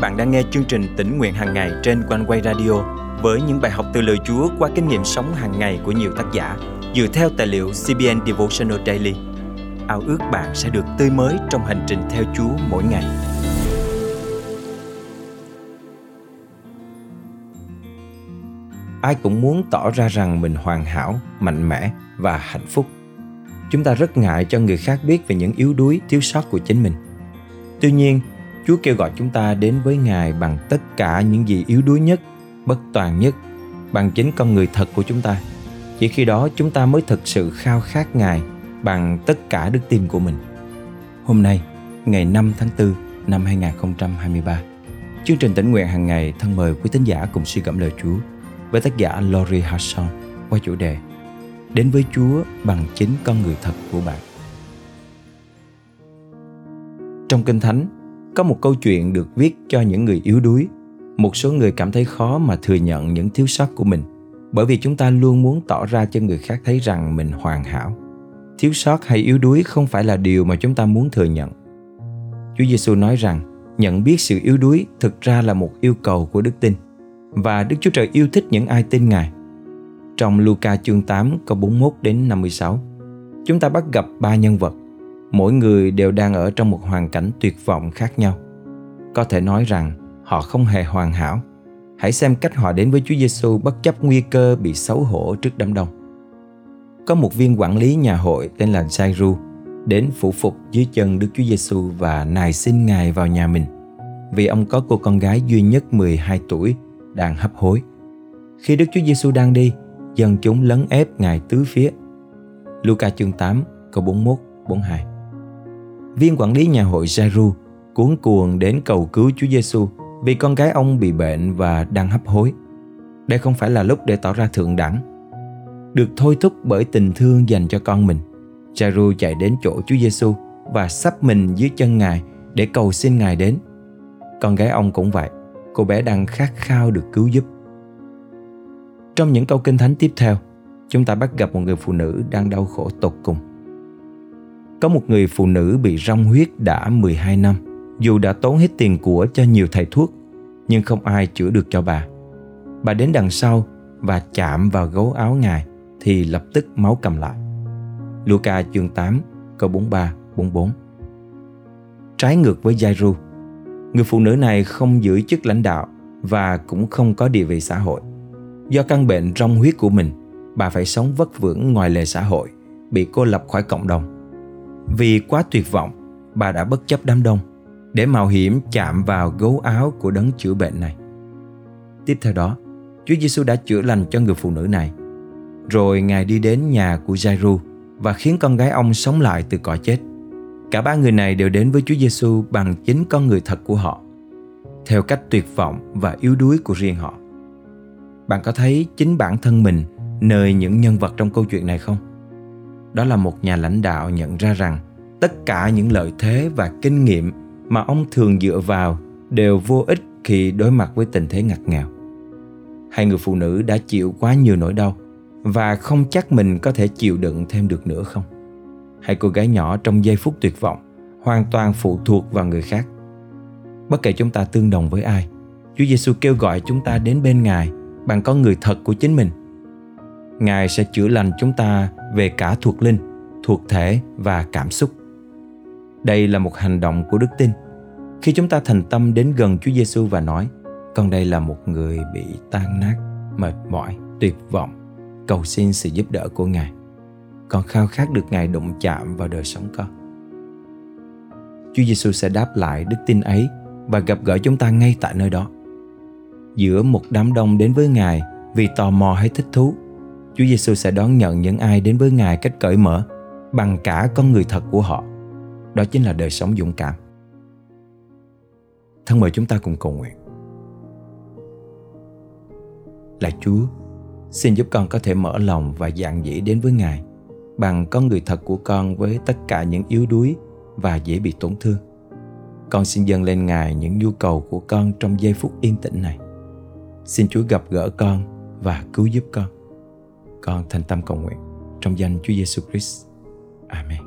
bạn đang nghe chương trình tỉnh nguyện hàng ngày trên quanh quay radio với những bài học từ lời Chúa qua kinh nghiệm sống hàng ngày của nhiều tác giả dựa theo tài liệu CBN Devotional Daily. Ao ước bạn sẽ được tươi mới trong hành trình theo Chúa mỗi ngày. Ai cũng muốn tỏ ra rằng mình hoàn hảo, mạnh mẽ và hạnh phúc. Chúng ta rất ngại cho người khác biết về những yếu đuối, thiếu sót của chính mình. Tuy nhiên, Chúa kêu gọi chúng ta đến với Ngài bằng tất cả những gì yếu đuối nhất, bất toàn nhất, bằng chính con người thật của chúng ta. Chỉ khi đó chúng ta mới thực sự khao khát Ngài bằng tất cả đức tin của mình. Hôm nay, ngày 5 tháng 4 năm 2023, chương trình tỉnh nguyện hàng ngày thân mời quý tín giả cùng suy gẫm lời Chúa với tác giả Lori Harrison qua chủ đề Đến với Chúa bằng chính con người thật của bạn. Trong Kinh Thánh, có một câu chuyện được viết cho những người yếu đuối. Một số người cảm thấy khó mà thừa nhận những thiếu sót của mình bởi vì chúng ta luôn muốn tỏ ra cho người khác thấy rằng mình hoàn hảo. Thiếu sót hay yếu đuối không phải là điều mà chúng ta muốn thừa nhận. Chúa giêsu nói rằng nhận biết sự yếu đuối thực ra là một yêu cầu của đức tin và Đức Chúa Trời yêu thích những ai tin Ngài. Trong Luca chương 8 câu 41 đến 56, chúng ta bắt gặp ba nhân vật mỗi người đều đang ở trong một hoàn cảnh tuyệt vọng khác nhau. Có thể nói rằng họ không hề hoàn hảo. Hãy xem cách họ đến với Chúa Giêsu bất chấp nguy cơ bị xấu hổ trước đám đông. Có một viên quản lý nhà hội tên là Jairus đến phủ phục dưới chân Đức Chúa Giêsu và nài xin Ngài vào nhà mình vì ông có cô con gái duy nhất 12 tuổi đang hấp hối. Khi Đức Chúa Giêsu đang đi, dân chúng lấn ép Ngài tứ phía. Luca chương 8 câu 41 42 viên quản lý nhà hội Jairu cuốn cuồng đến cầu cứu Chúa Giêsu vì con gái ông bị bệnh và đang hấp hối. Đây không phải là lúc để tỏ ra thượng đẳng. Được thôi thúc bởi tình thương dành cho con mình, Jairu chạy đến chỗ Chúa Giêsu và sắp mình dưới chân Ngài để cầu xin Ngài đến. Con gái ông cũng vậy, cô bé đang khát khao được cứu giúp. Trong những câu kinh thánh tiếp theo, chúng ta bắt gặp một người phụ nữ đang đau khổ tột cùng. Có một người phụ nữ bị rong huyết đã 12 năm. Dù đã tốn hết tiền của cho nhiều thầy thuốc, nhưng không ai chữa được cho bà. Bà đến đằng sau và chạm vào gấu áo ngài thì lập tức máu cầm lại. Luca chương 8 câu 43 44 Trái ngược với jairu người phụ nữ này không giữ chức lãnh đạo và cũng không có địa vị xã hội. Do căn bệnh rong huyết của mình, bà phải sống vất vưởng ngoài lề xã hội, bị cô lập khỏi cộng đồng vì quá tuyệt vọng, bà đã bất chấp đám đông để mạo hiểm chạm vào gấu áo của đấng chữa bệnh này. Tiếp theo đó, Chúa Giêsu đã chữa lành cho người phụ nữ này. Rồi Ngài đi đến nhà của Jairu và khiến con gái ông sống lại từ cõi chết. Cả ba người này đều đến với Chúa Giêsu bằng chính con người thật của họ, theo cách tuyệt vọng và yếu đuối của riêng họ. Bạn có thấy chính bản thân mình nơi những nhân vật trong câu chuyện này không? Đó là một nhà lãnh đạo nhận ra rằng tất cả những lợi thế và kinh nghiệm mà ông thường dựa vào đều vô ích khi đối mặt với tình thế ngặt nghèo. Hai người phụ nữ đã chịu quá nhiều nỗi đau và không chắc mình có thể chịu đựng thêm được nữa không? Hai cô gái nhỏ trong giây phút tuyệt vọng hoàn toàn phụ thuộc vào người khác. Bất kể chúng ta tương đồng với ai, chúa giêsu kêu gọi chúng ta đến bên ngài bằng con người thật của chính mình. Ngài sẽ chữa lành chúng ta về cả thuộc linh, thuộc thể và cảm xúc. Đây là một hành động của đức tin. Khi chúng ta thành tâm đến gần Chúa Giêsu và nói, con đây là một người bị tan nát, mệt mỏi, tuyệt vọng, cầu xin sự giúp đỡ của Ngài. Con khao khát được Ngài đụng chạm vào đời sống con. Chúa Giêsu sẽ đáp lại đức tin ấy và gặp gỡ chúng ta ngay tại nơi đó. Giữa một đám đông đến với Ngài vì tò mò hay thích thú, Chúa Giêsu sẽ đón nhận những ai đến với Ngài cách cởi mở bằng cả con người thật của họ. Đó chính là đời sống dũng cảm. Thân mời chúng ta cùng cầu nguyện. Là Chúa, xin giúp con có thể mở lòng và dạng dĩ đến với Ngài bằng con người thật của con với tất cả những yếu đuối và dễ bị tổn thương. Con xin dâng lên Ngài những nhu cầu của con trong giây phút yên tĩnh này. Xin Chúa gặp gỡ con và cứu giúp con con thành tâm cầu nguyện trong danh Chúa Giêsu Christ. Amen.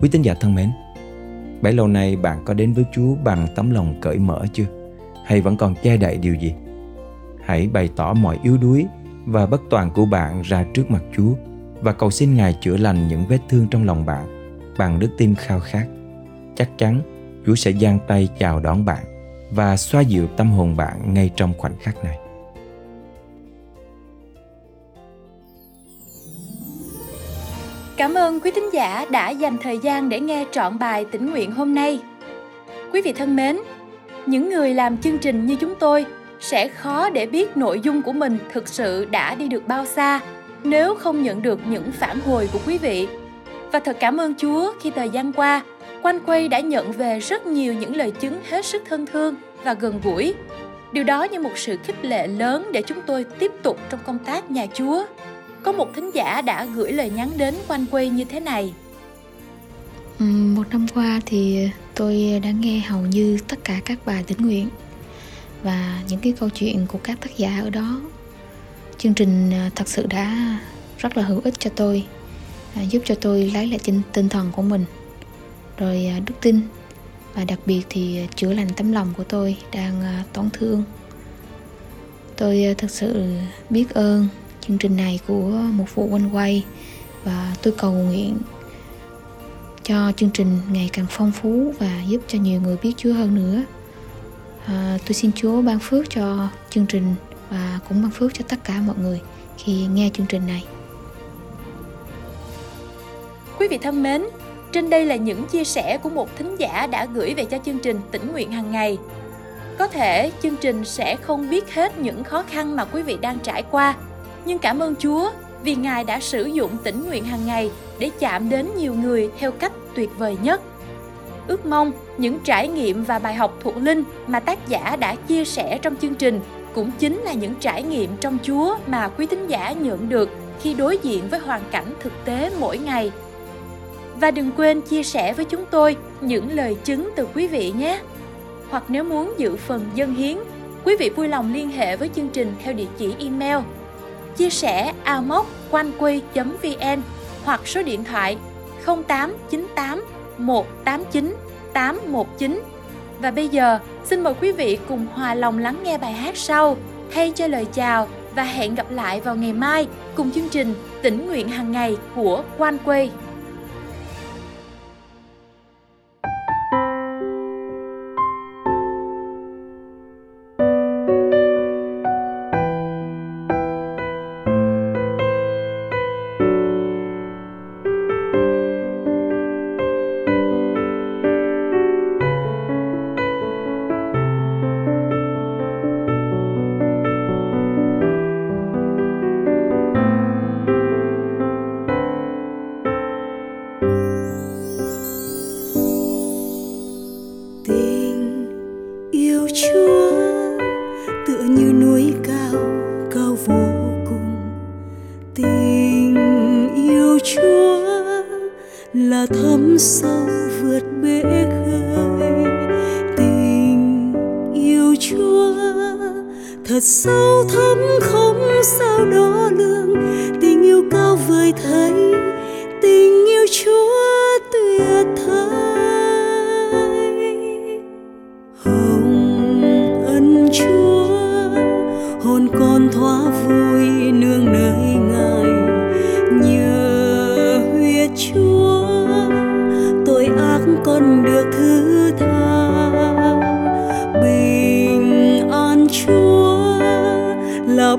Quý tín giả thân mến, bấy lâu nay bạn có đến với chúa bằng tấm lòng cởi mở chưa hay vẫn còn che đậy điều gì hãy bày tỏ mọi yếu đuối và bất toàn của bạn ra trước mặt chúa và cầu xin ngài chữa lành những vết thương trong lòng bạn bằng đức tin khao khát chắc chắn chúa sẽ giang tay chào đón bạn và xoa dịu tâm hồn bạn ngay trong khoảnh khắc này Cảm ơn quý thính giả đã dành thời gian để nghe trọn bài tĩnh nguyện hôm nay. Quý vị thân mến, những người làm chương trình như chúng tôi sẽ khó để biết nội dung của mình thực sự đã đi được bao xa nếu không nhận được những phản hồi của quý vị. Và thật cảm ơn Chúa khi thời gian qua, Quanh Quay đã nhận về rất nhiều những lời chứng hết sức thân thương và gần gũi. Điều đó như một sự khích lệ lớn để chúng tôi tiếp tục trong công tác nhà Chúa. Có một thính giả đã gửi lời nhắn đến quanh quay như thế này. Ừ, một năm qua thì tôi đã nghe hầu như tất cả các bài tĩnh nguyện và những cái câu chuyện của các tác giả ở đó. Chương trình à, thật sự đã rất là hữu ích cho tôi à, giúp cho tôi lấy lại tinh thần của mình rồi à, đức tin và đặc biệt thì à, chữa lành tấm lòng của tôi đang à, tổn thương tôi thật sự biết ơn chương trình này của một phụ quanh quay và tôi cầu nguyện cho chương trình ngày càng phong phú và giúp cho nhiều người biết Chúa hơn nữa. À, tôi xin Chúa ban phước cho chương trình và cũng ban phước cho tất cả mọi người khi nghe chương trình này. Quý vị thân mến, trên đây là những chia sẻ của một thính giả đã gửi về cho chương trình tỉnh nguyện hàng ngày. Có thể chương trình sẽ không biết hết những khó khăn mà quý vị đang trải qua, nhưng cảm ơn Chúa vì Ngài đã sử dụng tỉnh nguyện hàng ngày để chạm đến nhiều người theo cách tuyệt vời nhất. Ước mong những trải nghiệm và bài học thuộc linh mà tác giả đã chia sẻ trong chương trình cũng chính là những trải nghiệm trong Chúa mà quý thính giả nhận được khi đối diện với hoàn cảnh thực tế mỗi ngày. Và đừng quên chia sẻ với chúng tôi những lời chứng từ quý vị nhé. Hoặc nếu muốn giữ phần dân hiến, quý vị vui lòng liên hệ với chương trình theo địa chỉ email chia sẻ amoconeway.vn hoặc số điện thoại 0898 189 819. Và bây giờ, xin mời quý vị cùng hòa lòng lắng nghe bài hát sau, thay cho lời chào và hẹn gặp lại vào ngày mai cùng chương trình tỉnh nguyện hàng ngày của Quan Quay. Chúa, tựa như núi cao cao vô cùng. Tình yêu chúa là thấm sâu vượt bể khơi. Tình yêu chúa thật sâu thẳm.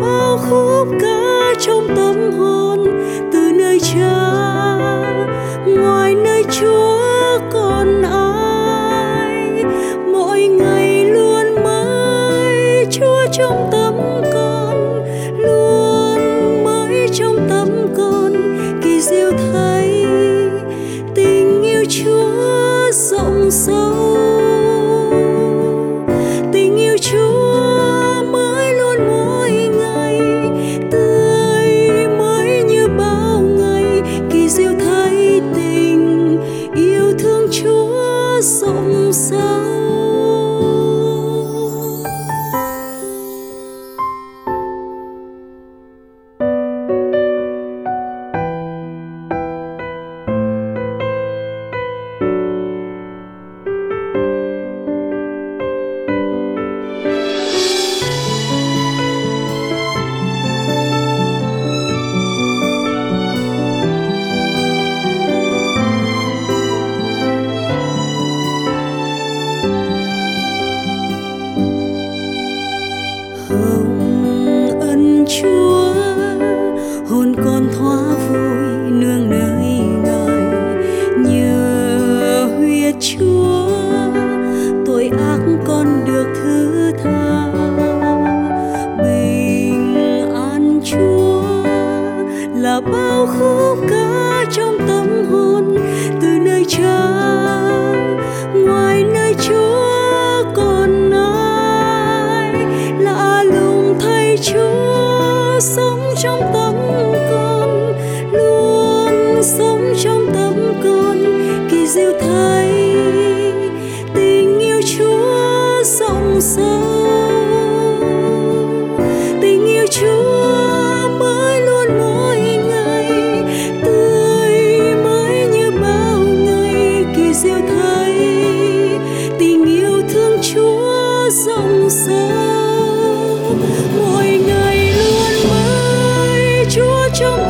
bao khúc ca trong tâm hồn từ nơi cha ngoài nơi chúa. sống trong tâm con kỳ diệu thấy tình yêu chúa rộng sâu. Tình yêu chúa mới luôn mỗi ngày. Tươi mới như bao ngày kỳ diệu thấy tình yêu thương chúa rộng sâu. Mỗi ngày luôn mới chúa trong